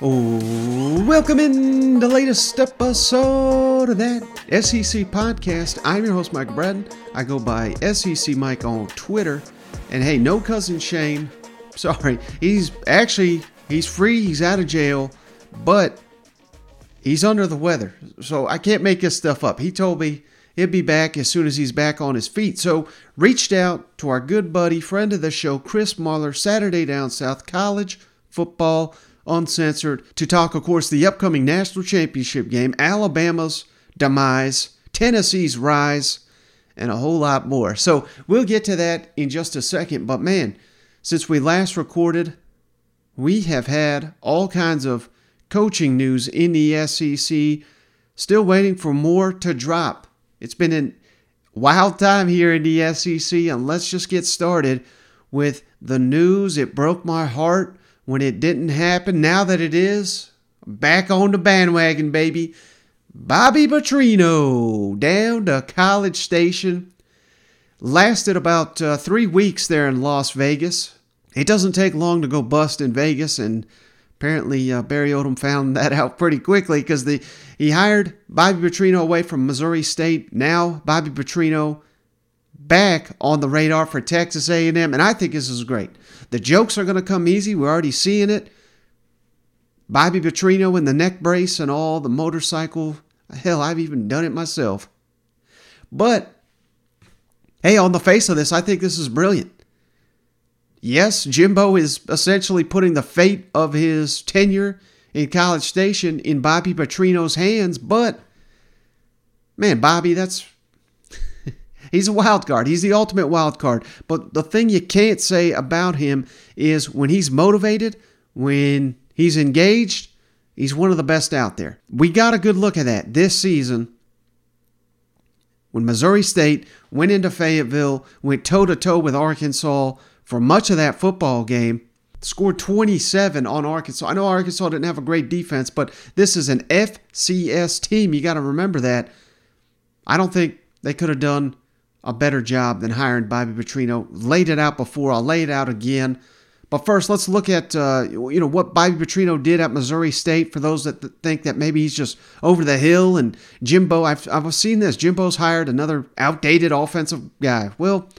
Welcome in the latest episode of that SEC podcast. I'm your host, Mike Bratton. I go by SEC Mike on Twitter. And hey, no cousin Shane. Sorry, he's actually he's free. He's out of jail, but he's under the weather, so I can't make this stuff up. He told me he'd be back as soon as he's back on his feet. So reached out to our good buddy, friend of the show, Chris Marler, Saturday Down South College football uncensored, to talk, of course, the upcoming national championship game, Alabama's demise, Tennessee's rise, and a whole lot more. So we'll get to that in just a second. But man, since we last recorded, we have had all kinds of coaching news in the SEC. Still waiting for more to drop. It's been a wild time here in the SEC, and let's just get started with the news. It broke my heart when it didn't happen. Now that it is, back on the bandwagon, baby. Bobby Petrino down to College Station. Lasted about uh, three weeks there in Las Vegas. It doesn't take long to go bust in Vegas, and apparently uh, Barry Odom found that out pretty quickly because the he hired Bobby Petrino away from Missouri State. Now Bobby Petrino back on the radar for Texas A&M, and I think this is great. The jokes are going to come easy. We're already seeing it. Bobby Petrino in the neck brace and all the motorcycle. Hell, I've even done it myself. But hey, on the face of this, I think this is brilliant. Yes, Jimbo is essentially putting the fate of his tenure in College Station in Bobby Petrino's hands, but man, Bobby, that's He's a wild card. He's the ultimate wild card. But the thing you can't say about him is when he's motivated, when he's engaged, he's one of the best out there. We got a good look at that this season when Missouri State went into Fayetteville, went toe to toe with Arkansas for much of that football game. Scored 27 on Arkansas. I know Arkansas didn't have a great defense, but this is an FCS team. You got to remember that. I don't think they could have done a better job than hiring Bobby Petrino. Laid it out before. I'll lay it out again. But first, let's look at uh, you know what Bobby Petrino did at Missouri State. For those that th- think that maybe he's just over the hill and Jimbo, I've I've seen this. Jimbo's hired another outdated offensive guy. Well,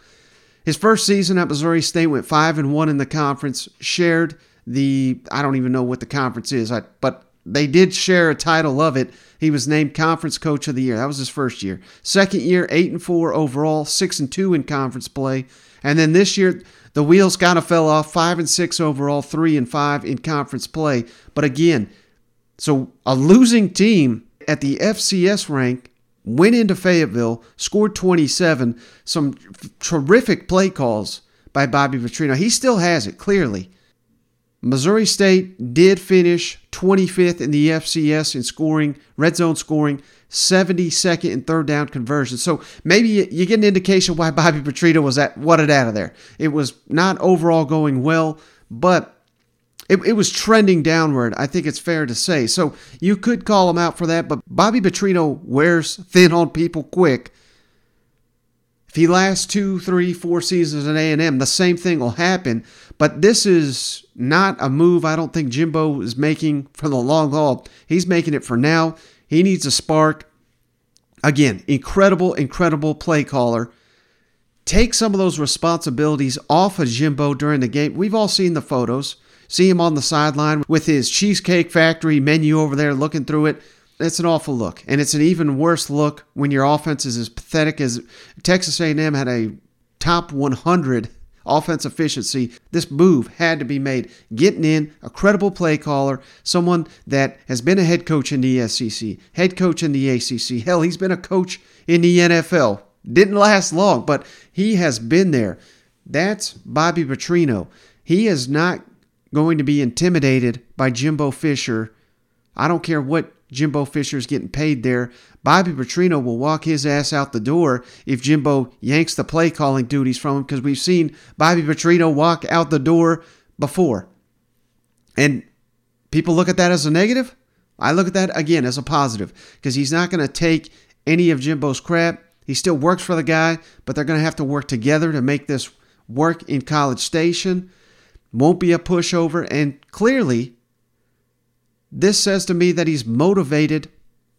his first season at Missouri State went five and one in the conference. Shared the I don't even know what the conference is, but they did share a title of it. He was named Conference Coach of the Year. That was his first year. Second year, eight and four overall, six and two in conference play. And then this year, the wheels kind of fell off. Five and six overall, three and five in conference play. But again, so a losing team at the FCS rank went into Fayetteville, scored 27. Some terrific play calls by Bobby Petrino. He still has it, clearly. Missouri State did finish 25th in the FCS in scoring, red zone scoring, 72nd in third down conversion. So maybe you get an indication why Bobby Petrino was at what it out of there. It was not overall going well, but it, it was trending downward. I think it's fair to say. So you could call him out for that, but Bobby Petrino wears thin on people quick. If he lasts two, three, four seasons at A&M, the same thing will happen. But this is not a move I don't think Jimbo is making for the long haul. He's making it for now. He needs a spark. Again, incredible, incredible play caller. Take some of those responsibilities off of Jimbo during the game. We've all seen the photos. See him on the sideline with his Cheesecake Factory menu over there looking through it. It's an awful look. And it's an even worse look when your offense is as pathetic as Texas A&M had a top 100 offense efficiency, this move had to be made. Getting in a credible play caller, someone that has been a head coach in the SEC, head coach in the ACC. Hell, he's been a coach in the NFL. Didn't last long, but he has been there. That's Bobby Petrino. He is not going to be intimidated by Jimbo Fisher. I don't care what Jimbo Fisher's getting paid there. Bobby Petrino will walk his ass out the door if Jimbo yanks the play calling duties from him because we've seen Bobby Petrino walk out the door before. And people look at that as a negative. I look at that again as a positive because he's not going to take any of Jimbo's crap. He still works for the guy, but they're going to have to work together to make this work in College Station. Won't be a pushover. And clearly, this says to me that he's motivated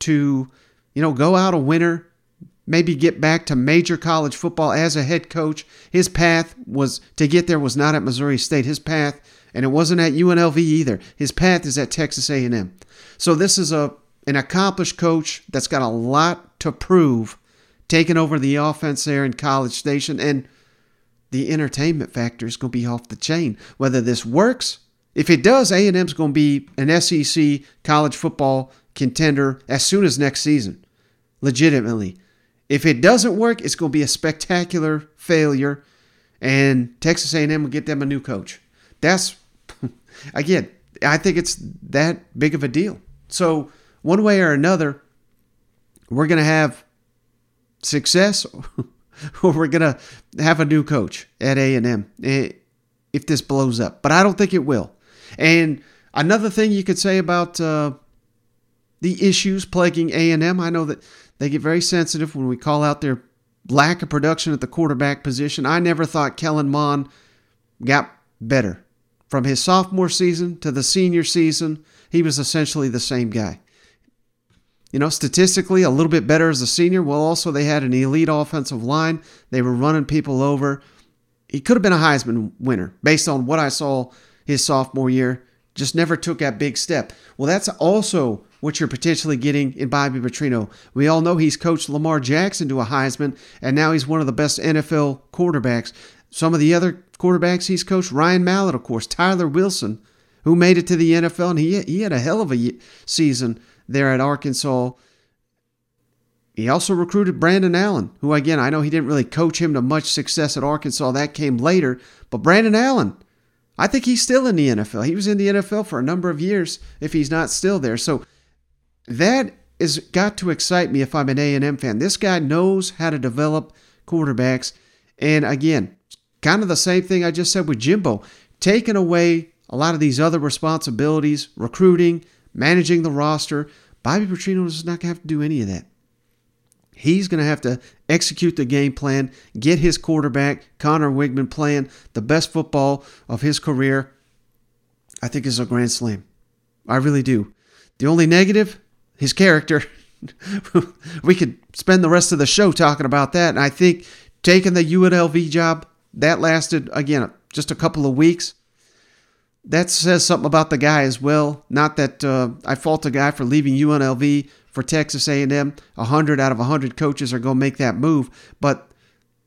to, you know, go out a winner, maybe get back to major college football as a head coach. His path was to get there was not at Missouri State. His path, and it wasn't at UNLV either. His path is at Texas A&M. So this is a an accomplished coach that's got a lot to prove, taking over the offense there in College Station, and the entertainment factor is going to be off the chain. Whether this works, if it does, A&M's going to be an SEC college football contender as soon as next season, legitimately. If it doesn't work, it's going to be a spectacular failure, and Texas A&M will get them a new coach. That's again, I think it's that big of a deal. So one way or another, we're going to have success, or we're going to have a new coach at A&M eh, if this blows up. But I don't think it will. And another thing you could say about uh, the issues plaguing A&M, I know that they get very sensitive when we call out their lack of production at the quarterback position. I never thought Kellen Mond got better. From his sophomore season to the senior season, he was essentially the same guy. You know, statistically, a little bit better as a senior. Well, also, they had an elite offensive line. They were running people over. He could have been a Heisman winner based on what I saw his sophomore year. Just never took that big step. Well, that's also what you're potentially getting in Bobby Petrino. We all know he's coached Lamar Jackson to a Heisman, and now he's one of the best NFL quarterbacks. Some of the other quarterbacks he's coached, Ryan Mallett, of course, Tyler Wilson, who made it to the NFL, and he, he had a hell of a season there at Arkansas. He also recruited Brandon Allen, who, again, I know he didn't really coach him to much success at Arkansas. That came later. But Brandon Allen, I think he's still in the NFL. He was in the NFL for a number of years if he's not still there. So that has got to excite me if I'm an A&M fan. This guy knows how to develop quarterbacks. And again, kind of the same thing I just said with Jimbo, taking away a lot of these other responsibilities, recruiting, managing the roster. Bobby Petrino is not going to have to do any of that. He's going to have to execute the game plan, get his quarterback, Conner Weigman, playing the best football of his career. I think is a grand slam. I really do. The only negative, his character. we could spend the rest of the show talking about that. And I think taking the UNLV job, that lasted, again, just a couple of weeks. That says something about the guy as well. Not that uh, I fault the guy for leaving UNLV for Texas A&M. A 100 out of a 100 coaches are going to make that move. But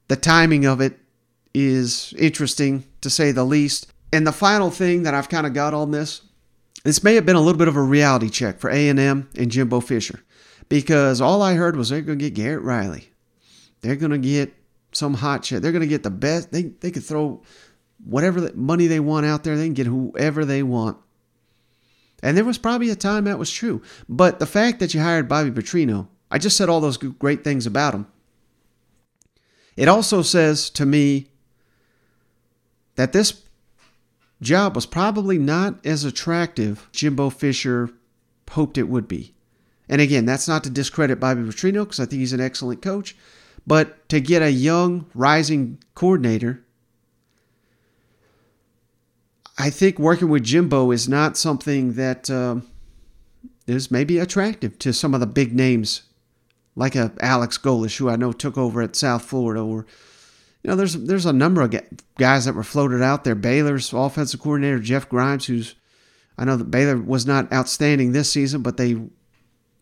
the timing of it is interesting, to say the least. And the final thing that I've kind of got on this this may have been a little bit of a reality check for A&M and Jimbo Fisher because all I heard was they're going to get Garrett Riley. They're going to get some hot shit. They're going to get the best. They, they could throw whatever money they want out there. They can get whoever they want. And there was probably a time that was true. But the fact that you hired Bobby Petrino, I just said all those great things about him. It also says to me that this job was probably not as attractive Jimbo Fisher hoped it would be. And again, that's not to discredit Bobby Petrino because I think he's an excellent coach, but to get a young, rising coordinator, I think working with Jimbo is not something that uh, is maybe attractive to some of the big names, like a Alex Golesh, who I know took over at South Florida, or you know, there's there's a number of guys that were floated out there. Baylor's offensive coordinator Jeff Grimes, who's I know that Baylor was not outstanding this season, but they,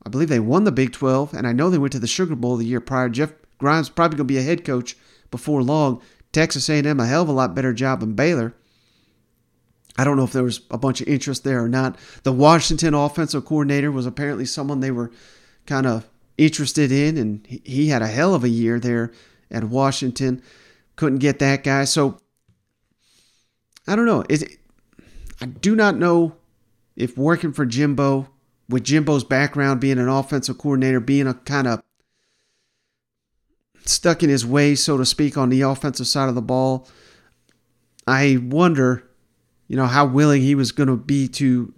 I believe they won the Big 12, and I know they went to the Sugar Bowl the year prior. Jeff Grimes probably going to be a head coach before long. Texas A&M a hell of a lot better job than Baylor. I don't know if there was a bunch of interest there or not. The Washington offensive coordinator was apparently someone they were kind of interested in, and he had a hell of a year there at Washington. Couldn't get that guy. So I don't know. Is it, I do not know if working for Jimbo with Jimbo's background being an offensive coordinator, being a kind of stuck in his ways, so to speak, on the offensive side of the ball. I wonder, you know, how willing he was going to be to.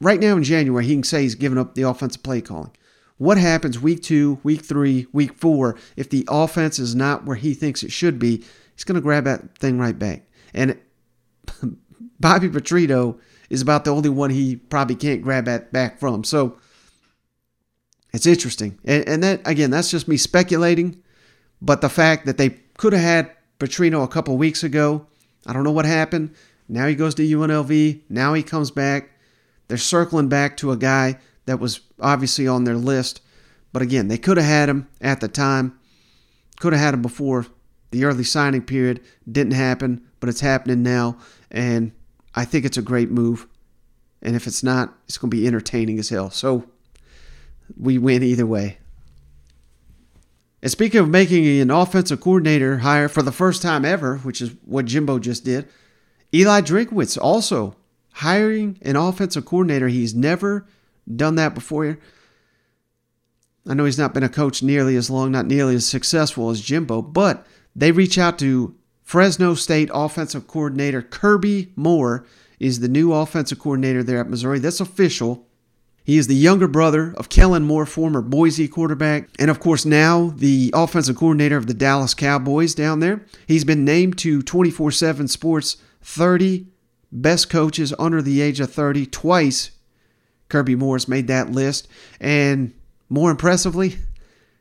Right now in January, he can say he's given up the offensive play calling. What happens week two, week three, week four if the offense is not where he thinks it should be? He's going to grab that thing right back. And Bobby Petrino is about the only one he probably can't grab that back from. So it's interesting. And, and that, again, that's just me speculating. But the fact that they could have had Petrino a couple weeks ago, I don't know what happened. Now he goes to UNLV. Now he comes back. They're circling back to a guy that was obviously on their list. But again, they could have had him at the time. Could have had him before the early signing period. Didn't happen, but it's happening now. And I think it's a great move. And if it's not, it's going to be entertaining as hell. So we win either way. And speaking of making an offensive coordinator hire for the first time ever, which is what Jimbo just did, Eli Drinkwitz also hiring an offensive coordinator. He's never done that before. I know he's not been a coach nearly as long, not nearly as successful as Jimbo, but they reach out to Fresno State offensive coordinator Kirby Moore is the new offensive coordinator there at Missouri. That's official. He is the younger brother of Kellen Moore, former Boise quarterback, and of course now the offensive coordinator of the Dallas Cowboys down there. He's been named to 24 7 Sports 30 best coaches under the age of 30 twice. Kirby Moore's made that list. And more impressively,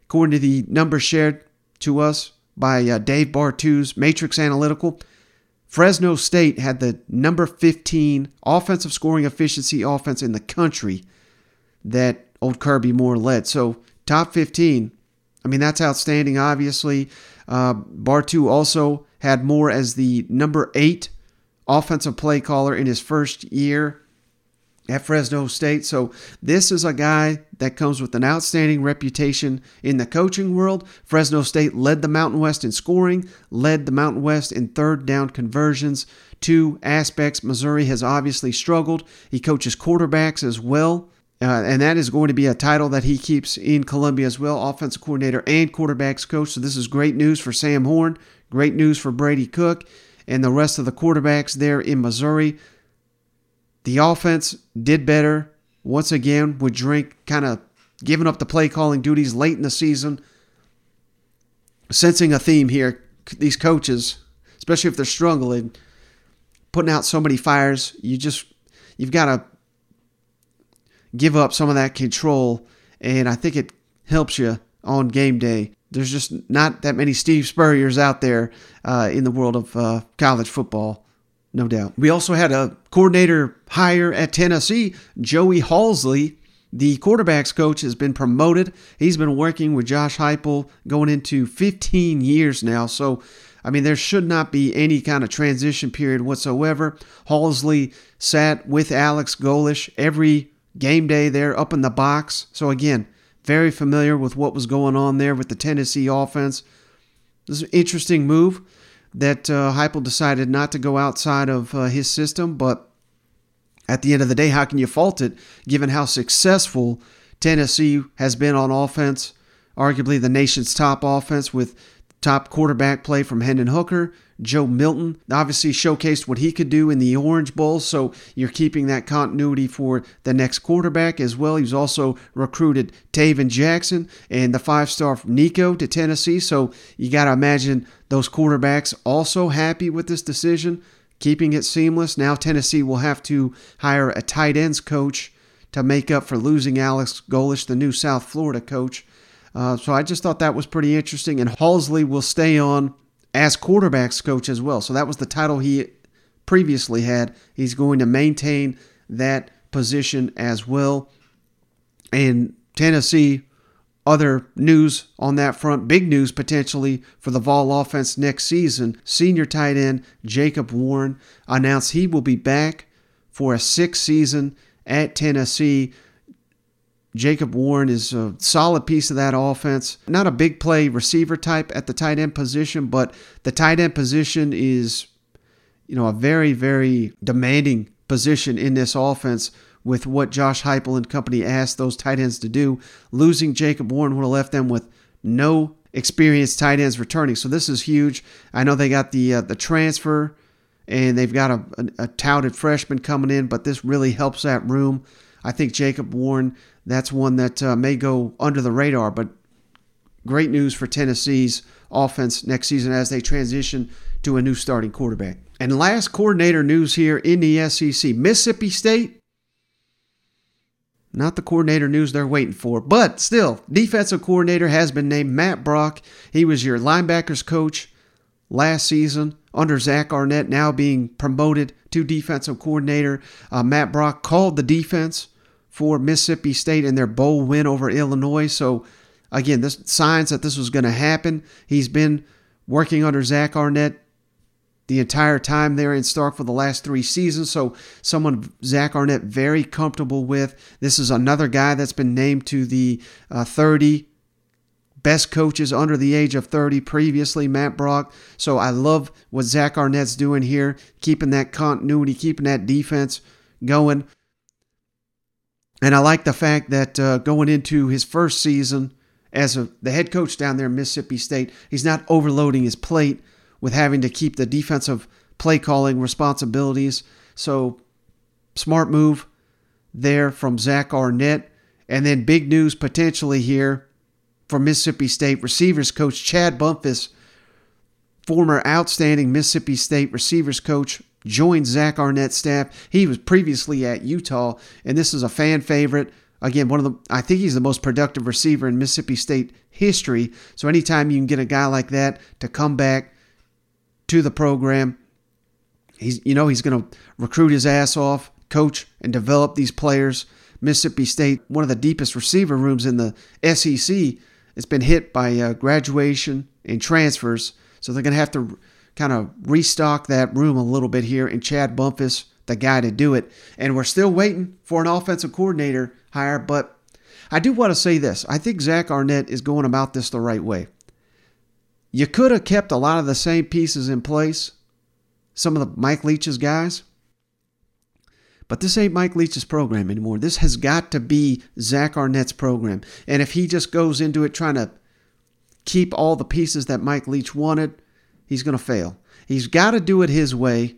according to the numbers shared to us by uh, Dave Bartoo's Matrix Analytical, Fresno State had the number 15 offensive scoring efficiency offense in the country that old Kirby Moore led. So, top 15. I mean, that's outstanding, obviously. Uh, Bartu also had Moore as the number eight offensive play caller in his first year at Fresno State. So, this is a guy that comes with an outstanding reputation in the coaching world. Fresno State led the Mountain West in scoring, led the Mountain West in third down conversions. Two aspects. Missouri has obviously struggled. He coaches quarterbacks as well. Uh, and that is going to be a title that he keeps in Columbia as well, offensive coordinator and quarterbacks coach. So this is great news for Sam Horn, great news for Brady Cook, and the rest of the quarterbacks there in Missouri. The offense did better once again with Drink kind of giving up the play calling duties late in the season. Sensing a theme here, these coaches, especially if they're struggling, putting out so many fires, you just you've got to give up some of that control, and I think it helps you on game day. There's just not that many Steve Spurriers out there uh, in the world of uh, college football, no doubt. We also had a coordinator hire at Tennessee, Joey Halzle. The quarterbacks coach has been promoted. He's been working with Josh Heupel going into 15 years now. So, I mean, there should not be any kind of transition period whatsoever. Halzle sat with Alex Golesh every game day there up in the box. So, again, very familiar with what was going on there with the Tennessee offense. This is an interesting move that uh, Heupel decided not to go outside of uh, his system, but at the end of the day, how can you fault it given how successful Tennessee has been on offense? Arguably the nation's top offense with top quarterback play from Hendon Hooker, Joe Milton obviously showcased what he could do in the Orange Bowl, so you're keeping that continuity for the next quarterback as well. He's also recruited Tayven Jackson and the five star Nico to Tennessee, so you got to imagine those quarterbacks also happy with this decision, keeping it seamless. Now Tennessee will have to hire a tight ends coach to make up for losing Alex Golesh, the new South Florida coach. Uh, so I just thought that was pretty interesting. And Halzle will stay on as quarterbacks coach as well. So that was the title he previously had. He's going to maintain that position as well. And Tennessee, other news on that front, big news potentially for the Vol offense next season. Senior tight end Jacob Warren announced he will be back for a sixth season at Tennessee. Jacob Warren is a solid piece of that offense. Not a big play receiver type at the tight end position, but the tight end position is, you know, a very, very demanding position in this offense with what Josh Heupel and company asked those tight ends to do. Losing Jacob Warren would have left them with no experienced tight ends returning. So this is huge. I know they got the uh, the transfer and they've got a, a, a touted freshman coming in, but this really helps that room. I think Jacob Warren, that's one that uh, may go under the radar, but great news for Tennessee's offense next season as they transition to a new starting quarterback. And last coordinator news here in the SEC Mississippi State. Not the coordinator news they're waiting for, but still, defensive coordinator has been named Matt Brock. He was your linebackers coach last season under Zach Arnett, now being promoted to defensive coordinator. Uh, Matt Brock called the defense for Mississippi State in their bowl win over Illinois. So, again, this signs that this was going to happen. He's been working under Zach Arnett the entire time there in Stark for the last three seasons. So someone Zach Arnett very comfortable with. This is another guy that's been named to the uh, 30 best coaches under the age of 30 previously, Matt Brock. So I love what Zach Arnett's doing here, keeping that continuity, keeping that defense going. And I like the fact that uh, going into his first season as a, the head coach down there in Mississippi State, he's not overloading his plate with having to keep the defensive play calling responsibilities. So, smart move there from Zach Arnett. And then big news potentially here for Mississippi State receivers coach Chad Bumphis, former outstanding Mississippi State receivers coach, joined Zach Arnett's staff. He was previously at Utah, and this is a fan favorite. Again, one of the I think he's the most productive receiver in Mississippi State history. So anytime you can get a guy like that to come back to the program. He's, you know, he's going to recruit his ass off, coach, and develop these players. Mississippi State, one of the deepest receiver rooms in the SEC, it's been hit by uh, graduation and transfers. So they're going to have to kind of restock that room a little bit here. And Chad Bumphis, the guy to do it. And we're still waiting for an offensive coordinator hire. But I do want to say this I think Zach Arnett is going about this the right way. You could have kept a lot of the same pieces in place, some of the Mike Leach's guys. But this ain't Mike Leach's program anymore. This has got to be Zach Arnett's program. And if he just goes into it trying to keep all the pieces that Mike Leach wanted, he's going to fail. He's got to do it his way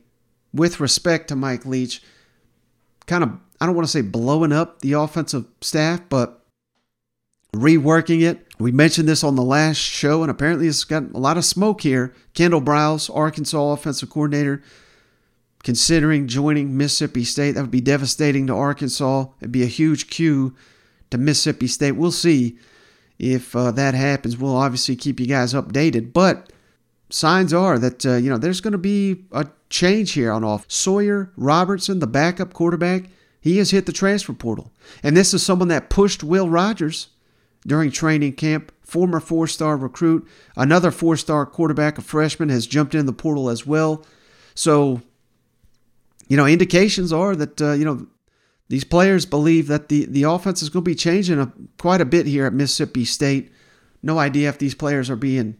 with respect to Mike Leach. Kind of, I don't want to say blowing up the offensive staff, but reworking it. We mentioned this on the last show, and apparently it's got a lot of smoke here. Kendal Briles, Arkansas offensive coordinator, considering joining Mississippi State. That would be devastating to Arkansas. It'd be a huge cue to Mississippi State. We'll see if uh, that happens. We'll obviously keep you guys updated, but signs are that uh, you know there's going to be a change here on off. Sawyer Robertson, the backup quarterback, he has hit the transfer portal, and this is someone that pushed Will Rogers during training camp. Former four star recruit, another four star quarterback, a freshman, has jumped in the portal as well. So, you know, indications are that, uh, you know, these players believe that the, the offense is going to be changing a, quite a bit here at Mississippi State. No idea if these players are being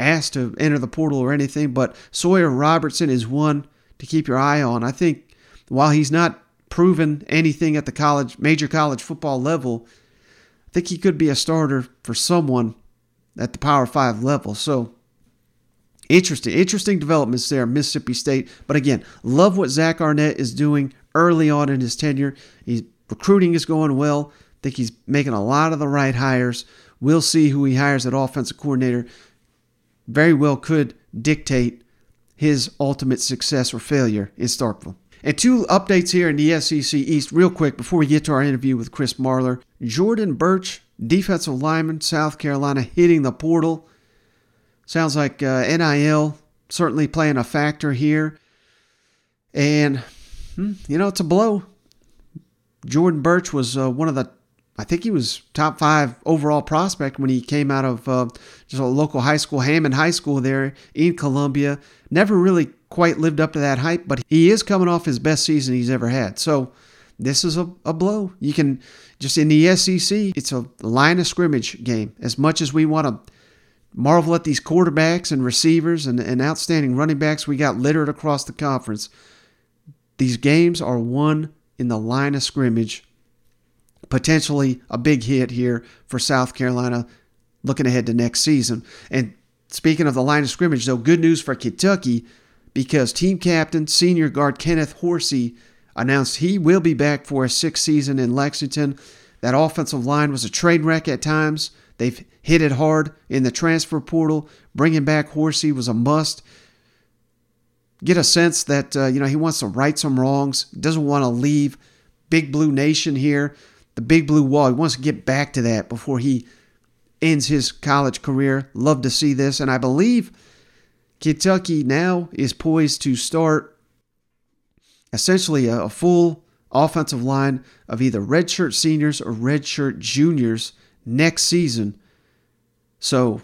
asked to enter the portal or anything, but Sawyer Robertson is one to keep your eye on. I think while he's not proven anything at the college major college football level, I think he could be a starter for someone at the Power Five level. So interesting, interesting developments there, Mississippi State. But again, love what Zach Arnett is doing early on in his tenure. He's recruiting is going well. I think he's making a lot of the right hires. We'll see who he hires at offensive coordinator. Very well could dictate his ultimate success or failure in Starkville. And two updates here in the SEC East, real quick, before we get to our interview with Chris Marler. Jordan Burch, defensive lineman, South Carolina, hitting the portal. Sounds like uh, NIL certainly playing a factor here. And, hmm, you know, it's a blow. Jordan Burch was uh, one of the, I think he was top five overall prospect when he came out of uh, just a local high school, Hammond High School there in Columbia. Never really quite lived up to that hype, but he is coming off his best season he's ever had. So this is a, a blow. You can just in the SEC, it's a line of scrimmage game. As much as we want to marvel at these quarterbacks and receivers and, and outstanding running backs we got littered across the conference, these games are won in the line of scrimmage. Potentially a big hit here for South Carolina looking ahead to next season. And speaking of the line of scrimmage, though, good news for Kentucky because team captain, senior guard Kenneth Horsey, announced he will be back for a sixth season in Lexington. That offensive line was a train wreck at times. They've hit it hard in the transfer portal. Bringing back Horsey was a must. Get a sense that uh, you know he wants to right some wrongs. Doesn't want to leave Big Blue Nation here, the Big Blue Wall. He wants to get back to that before he ends his college career. Love to see this, and I believe Kentucky now is poised to start essentially a, a full offensive line of either redshirt seniors or redshirt juniors next season. So,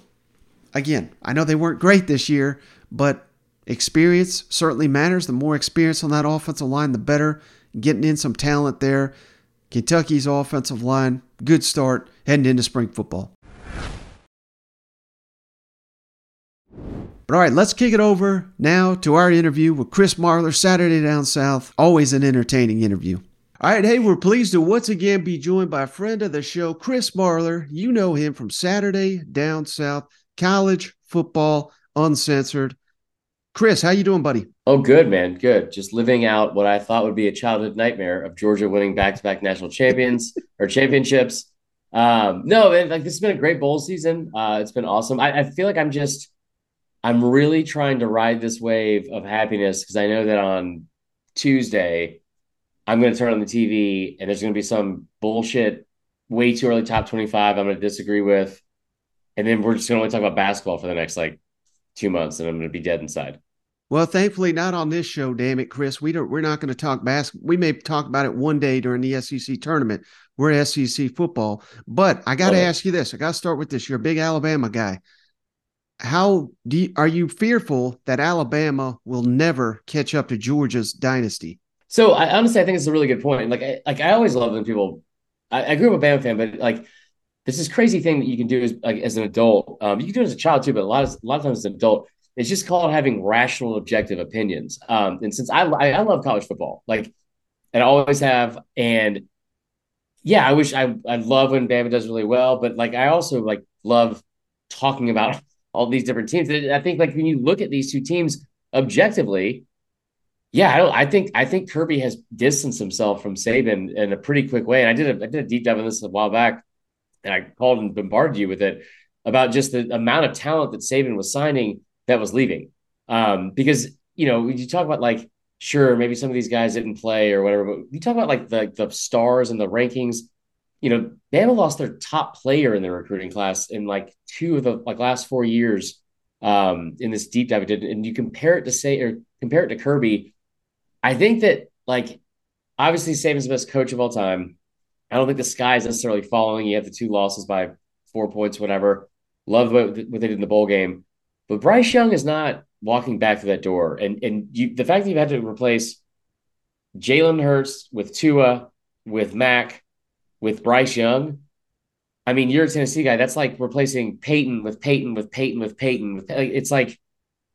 again, I know they weren't great this year, but experience certainly matters. The more experience on that offensive line, the better. Getting in some talent there. Kentucky's offensive line, good start heading into spring football. But all right, let's kick it over now to our interview with Chris Marler, Saturday Down South. Always an entertaining interview. All right, hey, we're pleased to once again be joined by a friend of the show, Chris Marler. You know him from Saturday Down South, college football uncensored. Chris, how you doing, buddy? Oh, good, man. Good. Just living out what I thought would be a childhood nightmare of Georgia winning back-to-back national champions or championships. Um, no, man, like this has been a great bowl season. Uh, it's been awesome. I, I feel like I'm just I'm really trying to ride this wave of happiness because I know that on Tuesday I'm going to turn on the TV and there's going to be some bullshit, way too early top 25 I'm going to disagree with. And then we're just going to only talk about basketball for the next like two months and I'm going to be dead inside. Well, thankfully, not on this show. Damn it, Chris. We don't. We're not going to talk basketball. We may talk about it one day during the SEC tournament. We're SEC football, but I got to ask you this. I got to start with this. You're a big Alabama guy how do you, are you fearful that Alabama will never catch up to Georgia's dynasty? So I honestly I think it's a really good point. Like I, like I always love when people. I, I grew up a Bama fan, but like this is crazy thing that you can do as like as an adult. Um, you can do it as a child too, but a lot of a lot of times as an adult, it's just called having rational, objective opinions. Um, and since I I, love college football, like and I always have, and yeah, I wish I I love when Bama does really well, but like I also like love talking about all these different teams. I think like when you look at these two teams objectively, yeah, I don't. I think I think Kirby has distanced himself from Saban in a pretty quick way. And I did a I did a deep dive on this a while back, and I called and bombarded you with it about just the amount of talent that Saban was signing that was leaving. Um, because you know you talk about like sure maybe some of these guys didn't play or whatever, but you talk about like the the stars and the rankings you know, Bama lost their top player in the recruiting class in like two of the like last four years um, in this deep dive did. And you compare it to say or compare it to Kirby. I think that like obviously Saban's the best coach of all time. I don't think the sky is necessarily falling. You have the two losses by four points, whatever. Love what they did in the bowl game. But Bryce Young is not walking back through that door. And and you the fact that you've had to replace Jalen Hurts with Tua, with Mac, with Bryce Young, I mean, you're a Tennessee guy. That's like replacing Peyton with Peyton with Peyton with Peyton. It's like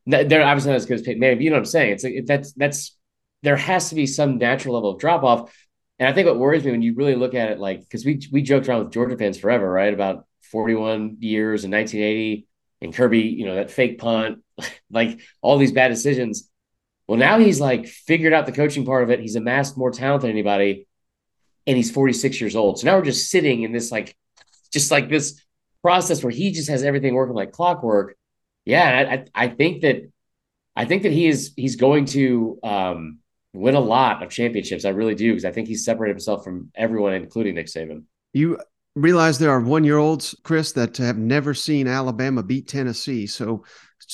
they're obviously not as good as Peyton Manning. You know what I'm saying? It's like that's that's there has to be some natural level of drop off. And I think what worries me when you really look at it, like because we we joked around with Georgia fans forever, right? About 41 years in 1980 and Kirby, you know, that fake punt, like all these bad decisions. Well, now he's like figured out the coaching part of it. He's amassed more talent than anybody and he's 46 years old. So now we're just sitting in this like just like this process where he just has everything working like clockwork. Yeah, I, I think that I think that he is he's going to um, win a lot of championships. I really do because I think he's separated himself from everyone, including Nick Saban. You realize there are one year olds, Chris, that have never seen Alabama beat Tennessee. So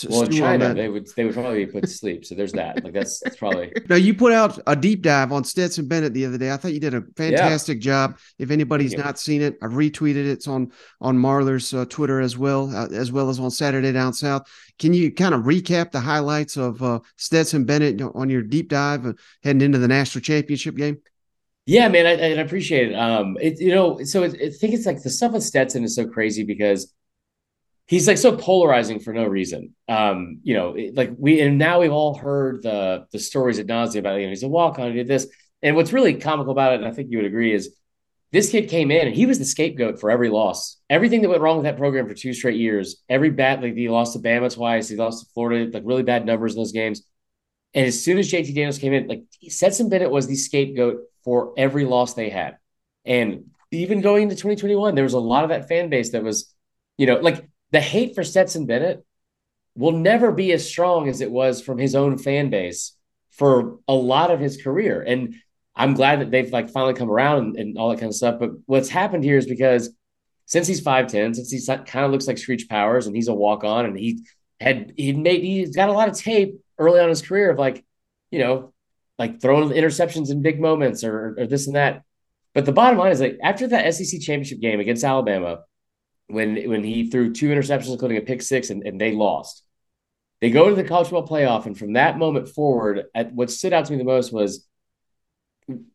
well, in China, they would they would probably be put to sleep. So there's that. Like that's, that's probably. Now you put out a deep dive on Stetson Bennett the other day. I thought you did a fantastic yeah. job. If anybody's not seen it, I've retweeted it. It's on on Marler's uh, Twitter as well, uh, as well as on Saturday Down South. Can you kind of recap the highlights of uh, Stetson Bennett on your deep dive uh, heading into the national championship game? Yeah, man, I, I appreciate it. Um, it you know, so it, I think it's like the stuff with Stetson is so crazy because he's like so polarizing for no reason. Um, you know, like we and now we've all heard the the stories at nausea about you know he's a walk on, he did this. And what's really comical about it, and I think you would agree, is this kid came in and he was the scapegoat for every loss. Everything that went wrong with that program for two straight years, every bad like he lost to Bama twice, he lost to Florida, like really bad numbers in those games. And as soon as JT Daniels came in, like Stetson Bennett was the scapegoat for every loss they had. And even going into 2021, there was a lot of that fan base that was, you know, like the hate for Stetson Bennett will never be as strong as it was from his own fan base for a lot of his career. And I'm glad that they've like finally come around and, and all that kind of stuff. But what's happened here is because since he's 5'10, since he's kind of looks like Screech Powers and he's a walk on and he had he made he's got a lot of tape early on his career of like, you know, like throwing interceptions in big moments or, or this and that. But the bottom line is like after that SEC championship game against Alabama, when when he threw two interceptions, including a pick six, and, and they lost. They go to the college football playoff, and from that moment forward, at what stood out to me the most was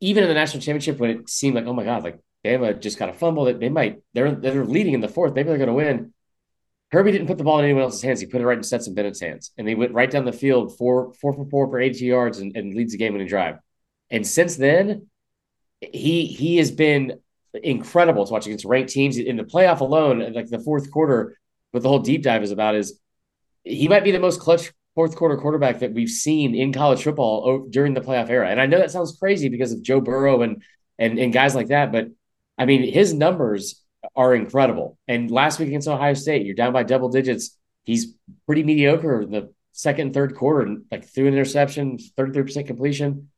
even in the national championship when it seemed like, oh my god, like Bama just got a fumble that they might they're they're leading in the fourth, maybe they're going to win. Kirby didn't put the ball in anyone else's hands. He put it right in Stetson Bennett's hands, and they went right down the field, four four for four for eighty yards, and, and leads the game winning drive. And since then, he he has been incredible to watch against ranked teams in the playoff alone. Like the fourth quarter, what the whole deep dive is about is he might be the most clutch fourth quarter quarterback that we've seen in college football during the playoff era. And I know that sounds crazy because of Joe Burrow and and and guys like that, but I mean his numbers are incredible. And last week against Ohio State, you're down by double digits. He's pretty mediocre in the second and third quarter, like threw an interception, 33% completion,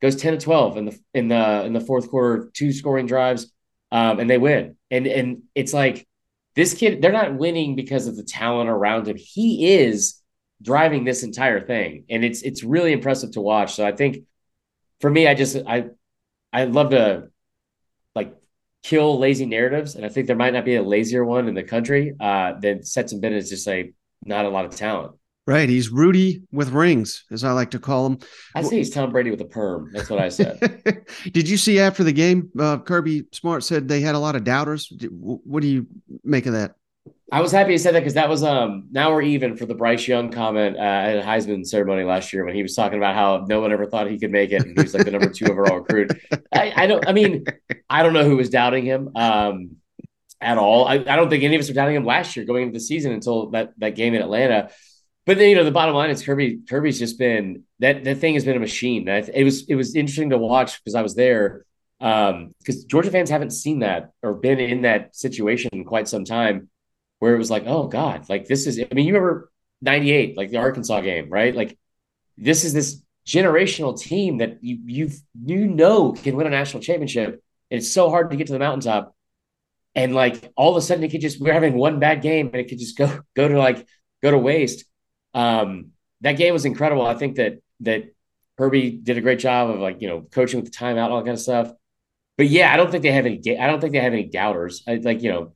goes 10 to 12 in the in the in the fourth quarter, two scoring drives, um, and they win. And and it's like this kid, they're not winning because of the talent around him. He is driving this entire thing, and it's it's really impressive to watch. So I think for me, I just I I love to kill lazy narratives, and I think there might not be a lazier one in the country uh, than Stetson Bennett is just like not a lot of talent. Right. He's Rudy with rings, as I like to call him. I say he's Tom Brady with a perm. That's what I said. Did you see after the game, uh, Kirby Smart said they had a lot of doubters? What do you make of that? I was happy he said that because that was um now we're even for the Bryce Young comment uh, at Heisman ceremony last year when he was talking about how no one ever thought he could make it and he was like the number two overall recruit. I, I don't I mean I don't know who was doubting him um at all. I, I don't think any of us were doubting him last year going into the season until that that game in Atlanta. But then you know the bottom line is Kirby. Kirby's just been that that thing has been a machine. It was it was interesting to watch because I was there. Um, because Georgia fans haven't seen that or been in that situation in quite some time, where it was like, oh god, like this is. I mean, you remember '98, like the Arkansas game, right? Like this is this generational team that you you you know can win a national championship. It's so hard to get to the mountaintop, and like all of a sudden it could just we're having one bad game and it could just go go to like go to waste. Um, that game was incredible. I think that that Kirby did a great job of like you know coaching with the timeout, all that kind of stuff. But yeah, I don't think they have any. I don't think they have any doubters. I, like you know,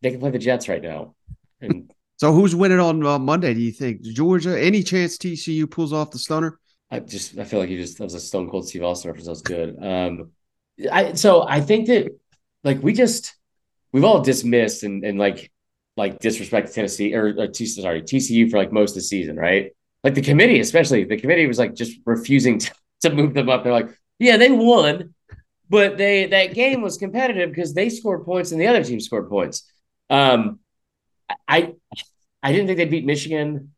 they can play the Jets right now. And so, who's winning on uh, Monday? Do you think Georgia? Any chance TCU pulls off the stunner? I just I feel like you just that was a Stone Cold Steve Austin reference. That was good. Um, I so I think that like we just we've all dismissed and and like like disrespect Tennessee or, or T, sorry TCU for like most of the season, right? Like the committee, especially the committee was like just refusing to, to move them up. They're like, yeah, they won, but they that game was competitive because they scored points and the other team scored points. Um, I I didn't think they'd beat Michigan.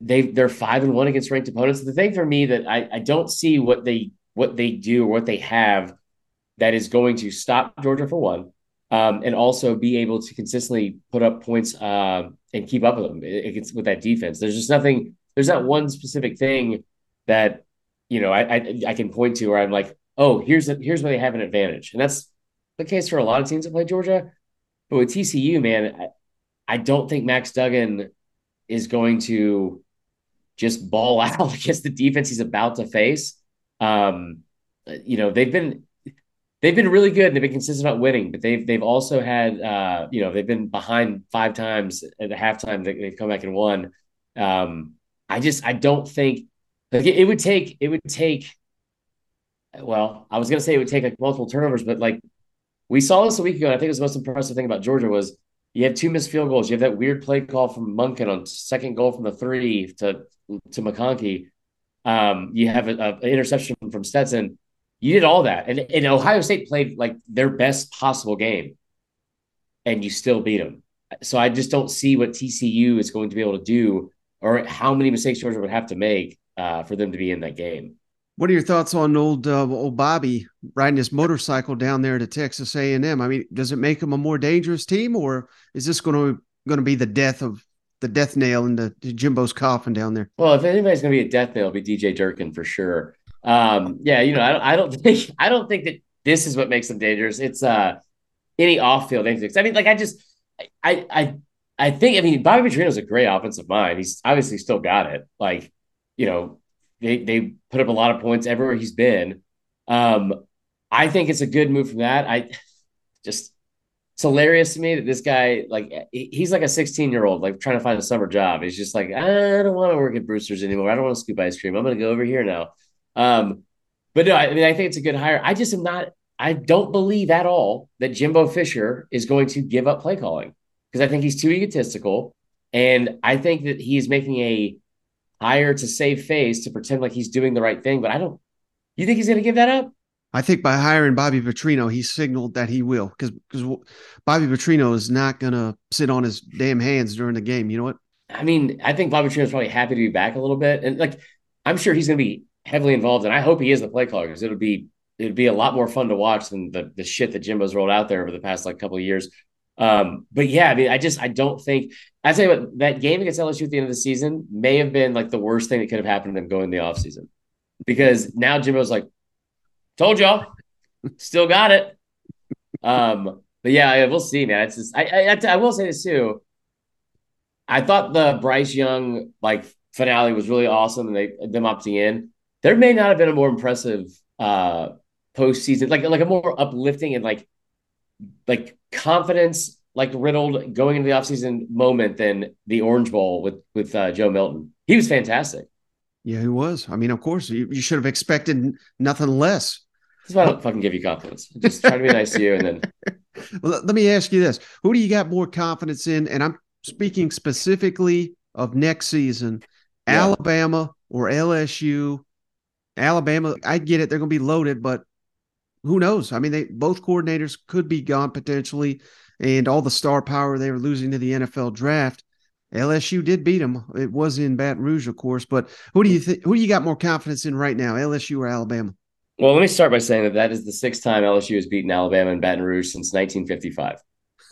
They they're five and one against ranked opponents. The thing for me that I, I don't see what they what they do or what they have that is going to stop Georgia for one um, and also be able to consistently put up points uh, and keep up with them against with that defense. There's just nothing. There's not one specific thing that you know I, I, I can point to where I'm like, oh, here's the, here's where they have an advantage, and that's the case for a lot of teams that play Georgia. But with TCU, man, I, I don't think Max Duggan is going to just ball out against the defense he's about to face. Um, you know, they've been they've been really good and they've been consistent about winning, but they've they've also had uh, you know they've been behind five times at the halftime. They, they've come back and won. Um, I just I don't think like it, it would take it would take. Well, I was gonna say it would take like multiple turnovers, but like we saw this a week ago. And I think it was the most impressive thing about Georgia was you have two missed field goals. You have that weird play call from Monken on second goal from the three to to McConkey. Um, you have an interception from Stetson you did all that, and, and Ohio State played like their best possible game, and you still beat them. So I just don't see what TCU is going to be able to do or how many mistakes Georgia would have to make uh, for them to be in that game. What are your thoughts on old uh, old Bobby riding his motorcycle down there to Texas A and M? I mean, does it make him a more dangerous team, or is this going to going to be the death of the death nail in the Jimbo's coffin down there? Well, if anybody's going to be a death nail, it'll be DJ Durkin for sure. Um, yeah, you know, I don't, I don't think I don't think that this is what makes them dangerous. It's uh any off field antics. I mean, like I just I I I think I mean Bobby Petrino's a great offensive mind. He's obviously still got it. Like, you know, they they put up a lot of points everywhere he's been. Um, I think it's a good move from that. I just it's hilarious to me that this guy like he's like a 16 year old like trying to find a summer job. He's just like I don't want to work at Brewster's anymore. I don't want to scoop ice cream. I'm going to go over here now. Um, but no, I mean I think it's a good hire. I just am not. I don't believe at all that Jimbo Fisher is going to give up play calling because I think he's too egotistical, and I think that he's making a hire to save face to pretend like he's doing the right thing. But I don't. You think he's going to give that up? I think by hiring Bobby Petrino, he signaled that he will because because Bobby Petrino is not going to sit on his damn hands during the game. You know what? I mean, I think Bobby Petrino is probably happy to be back a little bit, and like I'm sure he's going to be heavily involved, and I hope he is the play caller because it'll be it'd be a lot more fun to watch than the the shit that Jimbo's rolled out there over the past like couple of years. Um, but yeah, I mean, I just I don't think I tell you what that game against LSU at the end of the season may have been like the worst thing that could have happened to them going the offseason. Because now Jimbo's like, told y'all, still got it. Um, but yeah, we'll see, man. It's just I, I I will say this too. I thought the Bryce Young like finale was really awesome, and they them opting in. There may not have been a more impressive uh postseason, like like a more uplifting and like like confidence like riddled going into the offseason moment than the Orange Bowl with with uh, Joe Milton. He was fantastic. Yeah, he was. I mean, of course, you, you should have expected nothing less. That's why I don't fucking give you confidence. Just try to be nice to you, and then. Well, let me ask you this: Who do you got more confidence in? And I'm speaking specifically of next season, yeah. Alabama or LSU. Alabama, I get it; they're going to be loaded, but who knows? I mean, they both coordinators could be gone potentially, and all the star power they were losing to the NFL draft. LSU did beat them. It was in Baton Rouge, of course. But who do you think? Who do you got more confidence in right now, LSU or Alabama? Well, let me start by saying that that is the sixth time LSU has beaten Alabama in Baton Rouge since 1955.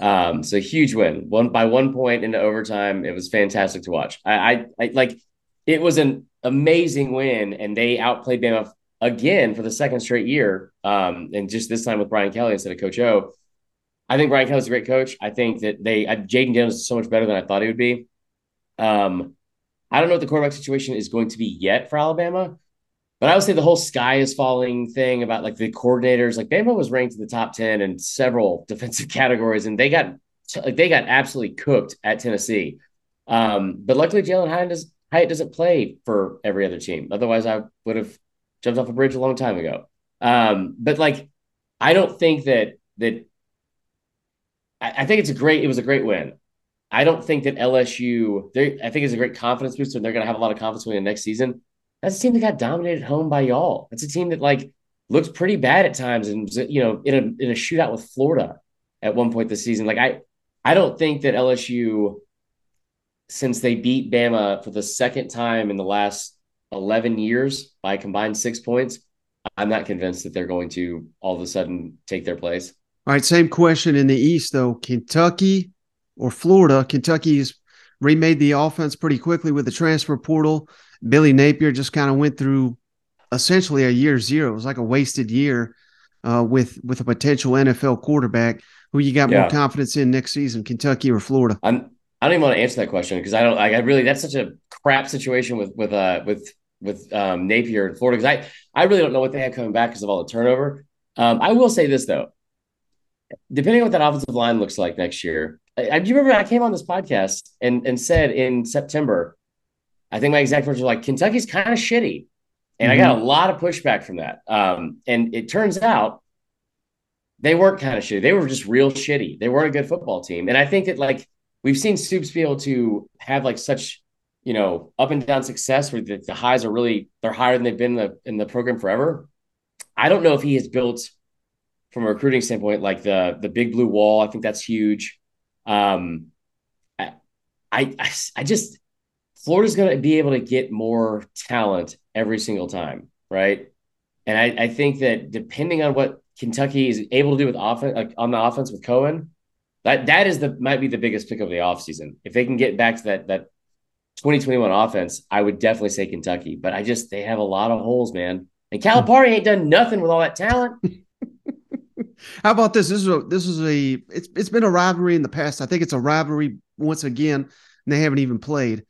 Um, so huge win, one by one point into overtime. It was fantastic to watch. I, I, I like it was an amazing win, and they outplayed Bama again for the second straight year. Um, and just this time with Brian Kelly instead of Coach O. I think Brian Kelly's a great coach. I think that they uh, Jayden Daniels is so much better than I thought he would be. Um, I don't know what the quarterback situation is going to be yet for Alabama, but I would say the whole sky is falling thing about like the coordinators, like Bama was ranked in the top ten in several defensive categories, and they got like they got absolutely cooked at Tennessee. Um, but luckily, Jalin Hyatt, does, Hyatt doesn't play for every other team. Otherwise, I would have jumped off a bridge a long time ago. Um, but like, I don't think that that. I, I think it's a great. It was a great win. I don't think that LSU. I think it's a great confidence booster, and they're going to have a lot of confidence winning the next season. That's a team that got dominated home by y'all. That's a team that like looks pretty bad at times, and you know, in a in a shootout with Florida at one point this season. Like I, I don't think that LSU, since they beat Bama for the second time in the last 11 years by combined six points, I'm not convinced that they're going to all of a sudden take their place. All right, same question in the East though. Kentucky or Florida? Kentucky's remade the offense pretty quickly with the transfer portal. Billy Napier just kind of went through essentially a year zero. It was like a wasted year uh, with with a potential NFL quarterback. Who you got yeah. more confidence in next season, Kentucky or Florida? I'm I don't even want to answer that question because I don't. Like, I really that's such a crap situation with with uh with with um, Napier in Florida because I I really don't know what they have coming back because of all the turnover. Um, I will say this though, depending on what that offensive line looks like next year. I, I do you remember I came on this podcast and and said in September, I think my exact words were like Kentucky's kind of shitty, and mm-hmm. I got a mm-hmm. lot of pushback from that. Um, and it turns out they weren't kind of shitty; they were just real shitty. They weren't a good football team, and I think that like we've seen Stoops be able to have like such you know up and down success where the, the highs are really they're higher than they've been in the in the program forever. I don't know if he has built from a recruiting standpoint like the the big blue wall. I think that's huge. Um, I I I just Florida's going to be able to get more talent every single time, right? And I, I think that depending on what Kentucky is able to do with offense, like on the offense with Coen, that that is the might be the biggest pick of the offseason. If they can get back to that that 2021 offense, I would definitely say Kentucky. But I just they have a lot of holes, man. And Calipari ain't done nothing with all that talent. How about this? This is a this is a it's it's been a rivalry in the past. I think it's a rivalry once again, and they haven't even played.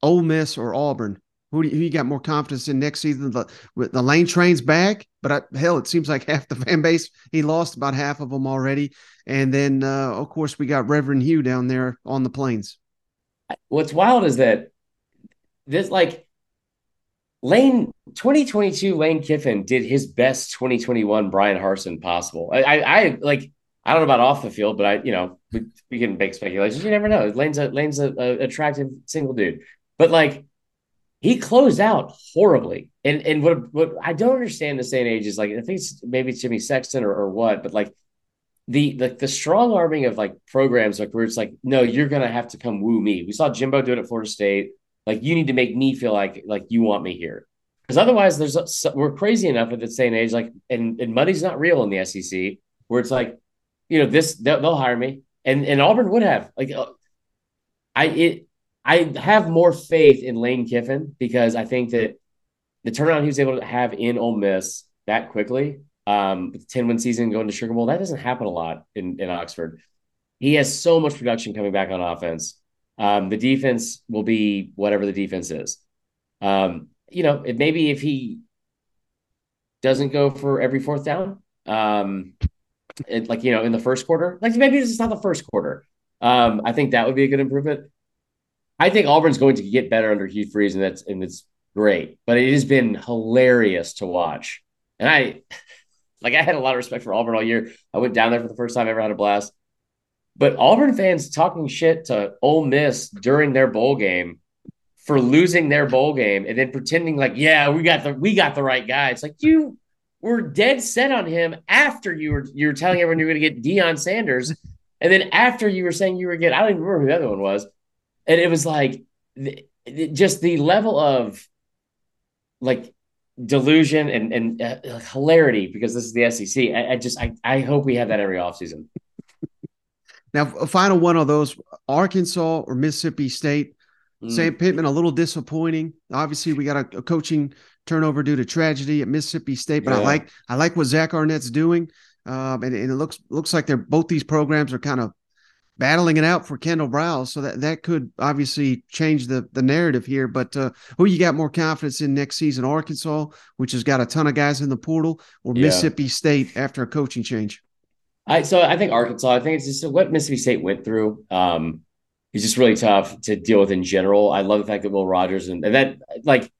Ole Miss or Auburn. Who do you, who you got more confidence in next season? The the lane train's back, but I, hell, it seems like half the fan base he lost about half of them already. And then uh, of course we got Reverend Hugh down there on the plains. What's wild is that this like Lane 2022 Lane Kiffin did his best 2021 Bryan Harsin possible. I, I, I like I don't know about off the field, but I you know we, we can make speculations. You never know. Lane's a Lane's a, a attractive single dude, but like he closed out horribly. And and what what I don't understand the same age is like I think it's maybe it's Jimmy Sexton or, or what, but like the the the strong arming of like programs like where it's like no you're gonna have to come woo me. We saw Jimbo do it at Florida State. Like you need to make me feel like like you want me here. Because otherwise, there's we're crazy enough at the same age, like and and money's not real in the SEC, where it's like, you know, this they'll, they'll hire me, and and Auburn would have like, uh, I it I have more faith in Lane Kiffin because I think that the turnaround he was able to have in Ole Miss that quickly, um, with 10 win season going to Sugar Bowl, that doesn't happen a lot in, in Oxford. He has so much production coming back on offense. Um, the defense will be whatever the defense is. Um, you know, it, maybe if he doesn't go for every fourth down, um, it, like, you know, in the first quarter, like maybe this is not the first quarter. Um, I think that would be a good improvement. I think Auburn's going to get better under Hugh Freeze, and that's and it's great. But it has been hilarious to watch, and I like I had a lot of respect for Auburn all year. I went down there for the first time I ever, had a blast. But Auburn fans talking shit to Ole Miss during their bowl game for losing their bowl game, and then pretending like, yeah, we got the we got the right guy. It's like you were dead set on him after you were you were telling everyone you were going to get Deion Sanders, and then after you were saying you were getting I don't even remember who the other one was and it was like just the level of like delusion and and uh, hilarity because this is the SEC. I, I, just I, I hope we have that every offseason. Now, a final one of those: Arkansas or Mississippi State. Mm. Sam Pittman, a little disappointing. Obviously, we got a, a, coaching turnover due to tragedy at Mississippi State, but yeah. I like I like what Zach Arnett's doing, um, and, and, it looks looks like they're both these programs are kind of battling it out for Kendall Briles. So that, that could obviously change the, the narrative here. But uh, who you got more confidence in next season? Arkansas, which has got a ton of guys in the portal, or yeah. Mississippi State after a coaching change? I so I think Arkansas. I think it's just what Mississippi State went through. Um, it's just really tough to deal with in general. I love the fact that Will Rogers and, and that like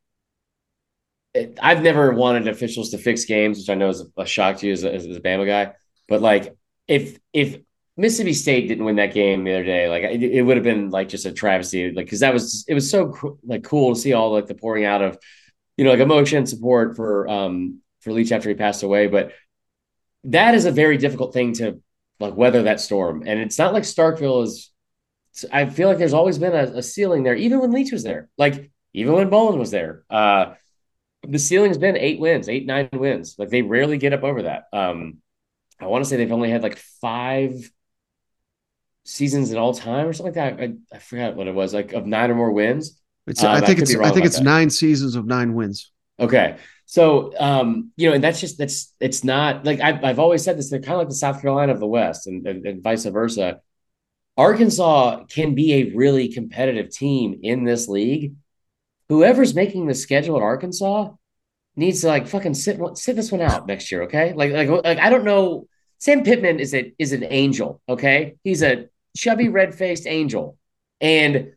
I've never wanted officials to fix games, which I know is a, a shock to you as a, as a Bama guy. But like, if if Mississippi State didn't win that game the other day. Like it, it would have been like just a travesty. Like because that was it was so like cool to see all like the pouring out of you know like emotion support for um for Leach after he passed away. But that is a very difficult thing to like weather that storm. And it's not like Starkville is. I feel like there's always been a, a ceiling there, even when Leach was there. Like even when Mullen was there. Uh, the ceiling's been eight wins, eight nine wins. Like they rarely get up over that. Um, I want to say they've only had like five seasons in all time or something like that. I, I forgot what it was, like of nine or more wins. It's, um, I think I it's I think it's that. nine seasons of nine wins. Okay. So um, you know, and that's just that's it's not like I've I've always said this, they're kind of like the South Carolina of the West and, and, and vice versa. Arkansas can be a really competitive team in this league. Whoever's making the schedule at Arkansas needs to like fucking sit sit this one out next year, okay? Like like like I don't know. Sam Pittman is a is an angel, okay? He's a chubby, red faced angel. And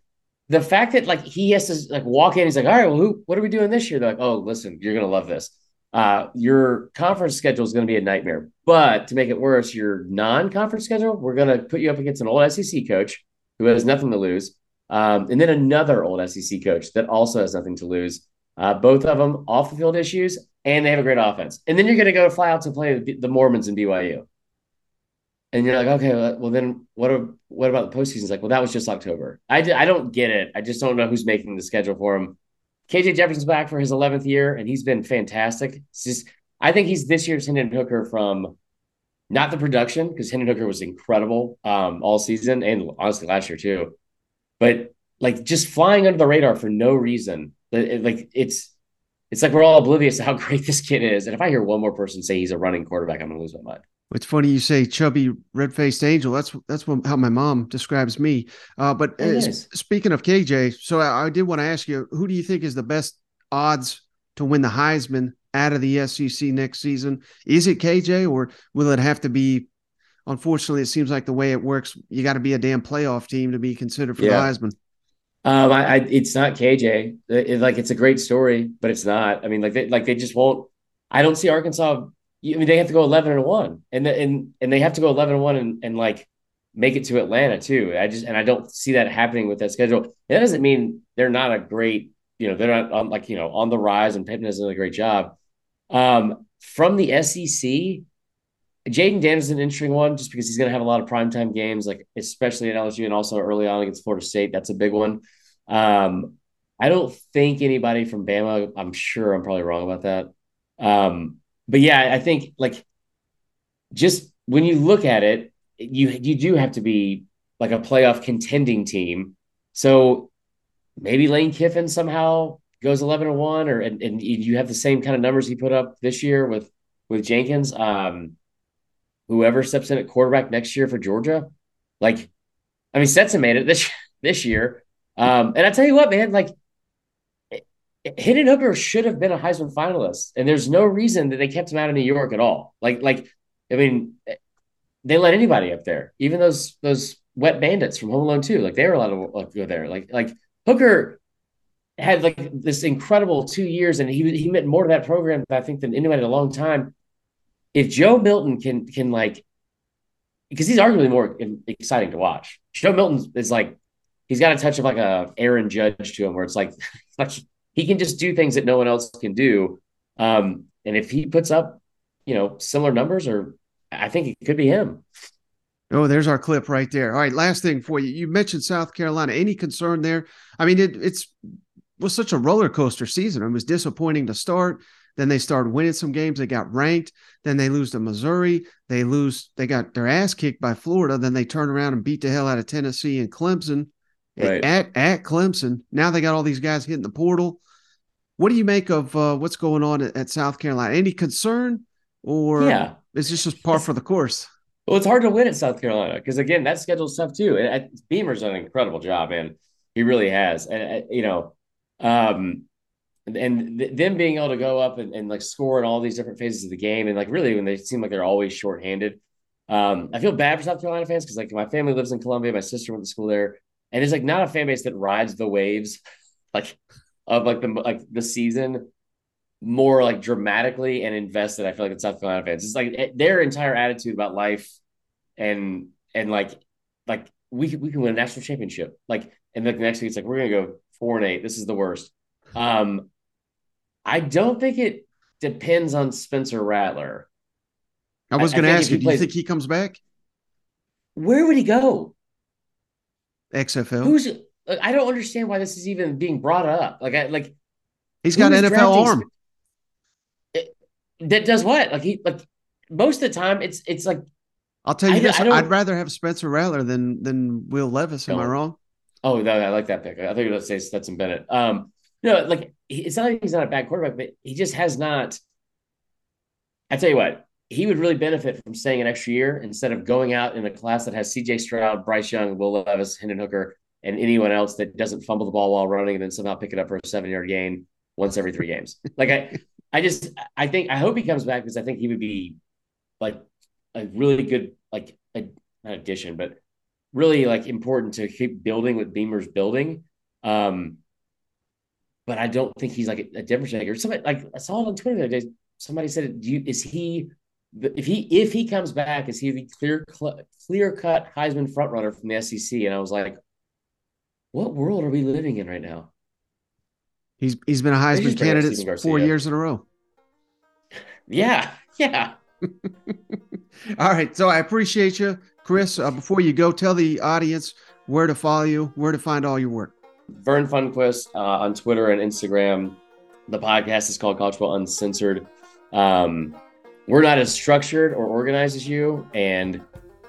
the fact that like he has to like walk in, he's like, all right, well, who, what are we doing this year? They're like, oh, listen, you're gonna love this. Uh, your conference schedule is going to be a nightmare. But to make it worse, your non-conference schedule, we're going to put you up against an old SEC coach who has nothing to lose, um, and then another old SEC coach that also has nothing to lose. Uh, both of them off the field issues, and they have a great offense. And then you're going to go fly out to play the Mormons in BYU and you're like, okay, well then what? Are, what about the postseason? It's like, well, that was just October. I, I don't get it. I just don't know who's making the schedule for him. KJ Jefferson's back for his 11th year, and he's been fantastic. It's just, I think he's this year's Hendon Hooker from not the production because Hendon Hooker was incredible um, all season and honestly last year too, but like just flying under the radar for no reason. Like it's it's like we're all oblivious to how great this kid is. And if I hear one more person say he's a running quarterback, I'm gonna lose my mind. It's funny you say chubby, red faced angel. That's that's what, how my mom describes me. Uh, but uh, speaking of KJ, so I, I did want to ask you, who do you think is the best odds to win the Heisman out of the SEC next season? Is it KJ, or will it have to be? Unfortunately, it seems like the way it works, you got to be a damn playoff team to be considered for yeah. the Heisman. Um, I, I, it's not KJ. It, like it's a great story, but it's not. I mean, like they, like they just won't. I don't see Arkansas. I mean, they have to go eleven and one, and and and they have to go eleven and one, and, and like make it to Atlanta too. I just and I don't see that happening with that schedule. That doesn't mean they're not a great. You know, they're not on like you know on the rise, and Pittman has done a great job. Um, from the SEC, Jayden Daniels is an interesting one just because he's going to have a lot of primetime games, like especially at LSU and also early on against Florida State. That's a big one. Um, I don't think anybody from Bama. I'm sure I'm probably wrong about that. Um, but yeah, I think like just when you look at it, you you do have to be like a playoff contending team. So maybe Lane Kiffin somehow goes 11 and 1 or and, and you have the same kind of numbers he put up this year with with Judkins. Um, whoever steps in at quarterback next year for Georgia, like, I mean, Stetson made it this this year. Um, and I tell you what, man, like, Hendon Hooker should have been a Heisman finalist, and there's no reason that they kept him out of New York at all. Like, like, I mean, they let anybody up there, even those those wet bandits from Home Alone 2. Like, they were allowed to like, go there. Like, like Hooker had like this incredible two years, and he he meant more to that program, I think, than anybody in a long time if Joe Milton can can like because he's arguably more exciting to watch. Joe Milton is like he's got a touch of like a Aaron Judge to him, where it's like like he can just do things that no one else can do. Um, and if he puts up, you know, similar numbers, or I think it could be him. Oh, there's our clip right there. All right, last thing for you. You mentioned South Carolina. Any concern there? I mean, it, it's was such a roller coaster season. It was disappointing to start. Then they started winning some games. They got ranked. Then they lose to Missouri. They lose. They got their ass kicked by Florida. Then they turn around and beat the hell out of Tennessee and Clemson right. at at Clemson. Now they got all these guys hitting the portal. What do you make of uh, what's going on at, at, South Carolina? Any concern, or yeah, is this just par for the course? Well, it's hard to win at South Carolina because again, that schedule's tough too. And Beamer's done an incredible job, and he really has. And uh, you know, um, and th- them being able to go up and, and like score in all these different phases of the game and like really when they seem like they're always shorthanded. Um, I feel bad for South Carolina fans because like my family lives in Columbia, my sister went to school there, and it's like not a fan base that rides the waves like of like the like the season more like dramatically and invested. I feel like in South Carolina fans, it's like eh, their entire attitude about life and and like like we we can win a national championship. Like and then the next week it's like we're gonna go four and eight. This is the worst. Um, I don't think it depends on Spencer Rattler. I was going to ask you, do plays, you think he comes back? Where would he go? XFL. Who's I don't understand why this is even being brought up. Like I like he's got an NFL arm. It, that does what? Like he like most of the time it's it's like I'll tell you I, this, I would rather have Spencer Rattler than than Will Levis. Am I wrong? Oh no, I like that pick. I think you were going to say Stetson Bennett. Um, no, like it's not like he's not a bad quarterback, but he just has not. I tell you what, he would really benefit from staying an extra year instead of going out in a class that has C.J. Stroud, Bryce Young, Will Levis, Hendon Hooker, and anyone else that doesn't fumble the ball while running and then somehow pick it up for a seven yard gain once every three games. Like I, I just I think I hope he comes back because I think he would be like a really good like a, not addition, but really like important to keep building with Beamer's building. Um, but I don't think he's like a, a difference maker. Somebody like I saw it on Twitter the other day. Somebody said, "Do you is he if he if he comes back is he the clear clear cut Heisman front runner from the SEC?" And I was like, "What world are we living in right now?" He's he's been a Heisman candidate four years in a row. Yeah, yeah. All right. So I appreciate you, Chris. Uh, before you go, tell the audience where to follow you, where to find all your work. Verne Funquist uh, on Twitter and Instagram. The podcast is called College Football Uncensored. Um, we're not as structured or organized as you, and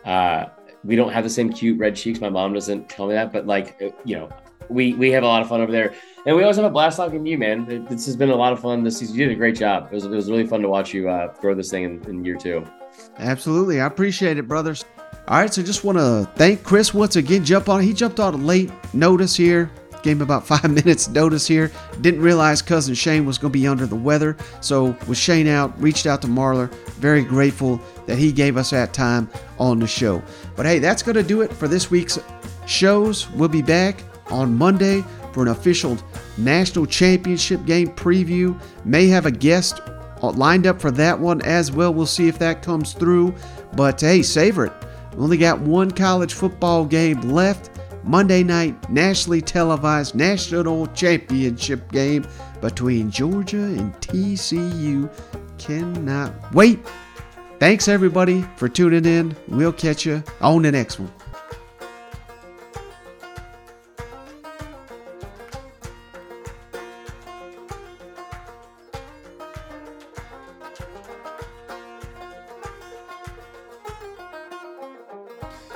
uh, we don't have the same cute red cheeks. My mom doesn't tell me that, but like uh, you know, we we have a lot of fun over there, and we always have a blast talking to you, man. This has been a lot of fun this season. You did a great job. It was, it was really fun to watch you uh, grow this thing in, in year two. Absolutely, I appreciate it, brothers. All right, so just want to thank Chris once again. Jump on. He jumped on late notice here gave him about five minutes notice here. Didn't realize cousin Shane was going to be under the weather. So with Shane out, reached out to Marler. Very grateful that he gave us that time on the show. But hey, that's going to do it for this week's shows. We'll be back on Monday for an official national championship game preview. May have a guest uh, lined up for that one as well. We'll see if that comes through. But hey, savor it. We only got one college football game left. Monday night nationally televised national championship game between Georgia and TCU. Cannot wait. Thanks everybody for tuning in. We'll catch you on the next one.